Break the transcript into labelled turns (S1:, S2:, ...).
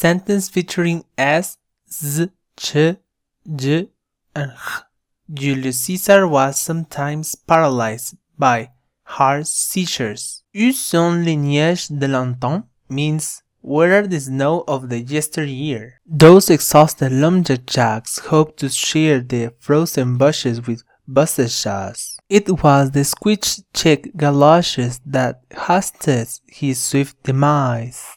S1: Sentence featuring S, Z, Ch, J, and H. Julius Caesar was sometimes paralyzed by heart seizures. Us son lignage de l'antan means where the snow of the yesteryear? Those exhausted lumberjacks hoped to share the frozen bushes with buzzsaws. It was the squitch check galoshes that hastened his swift demise.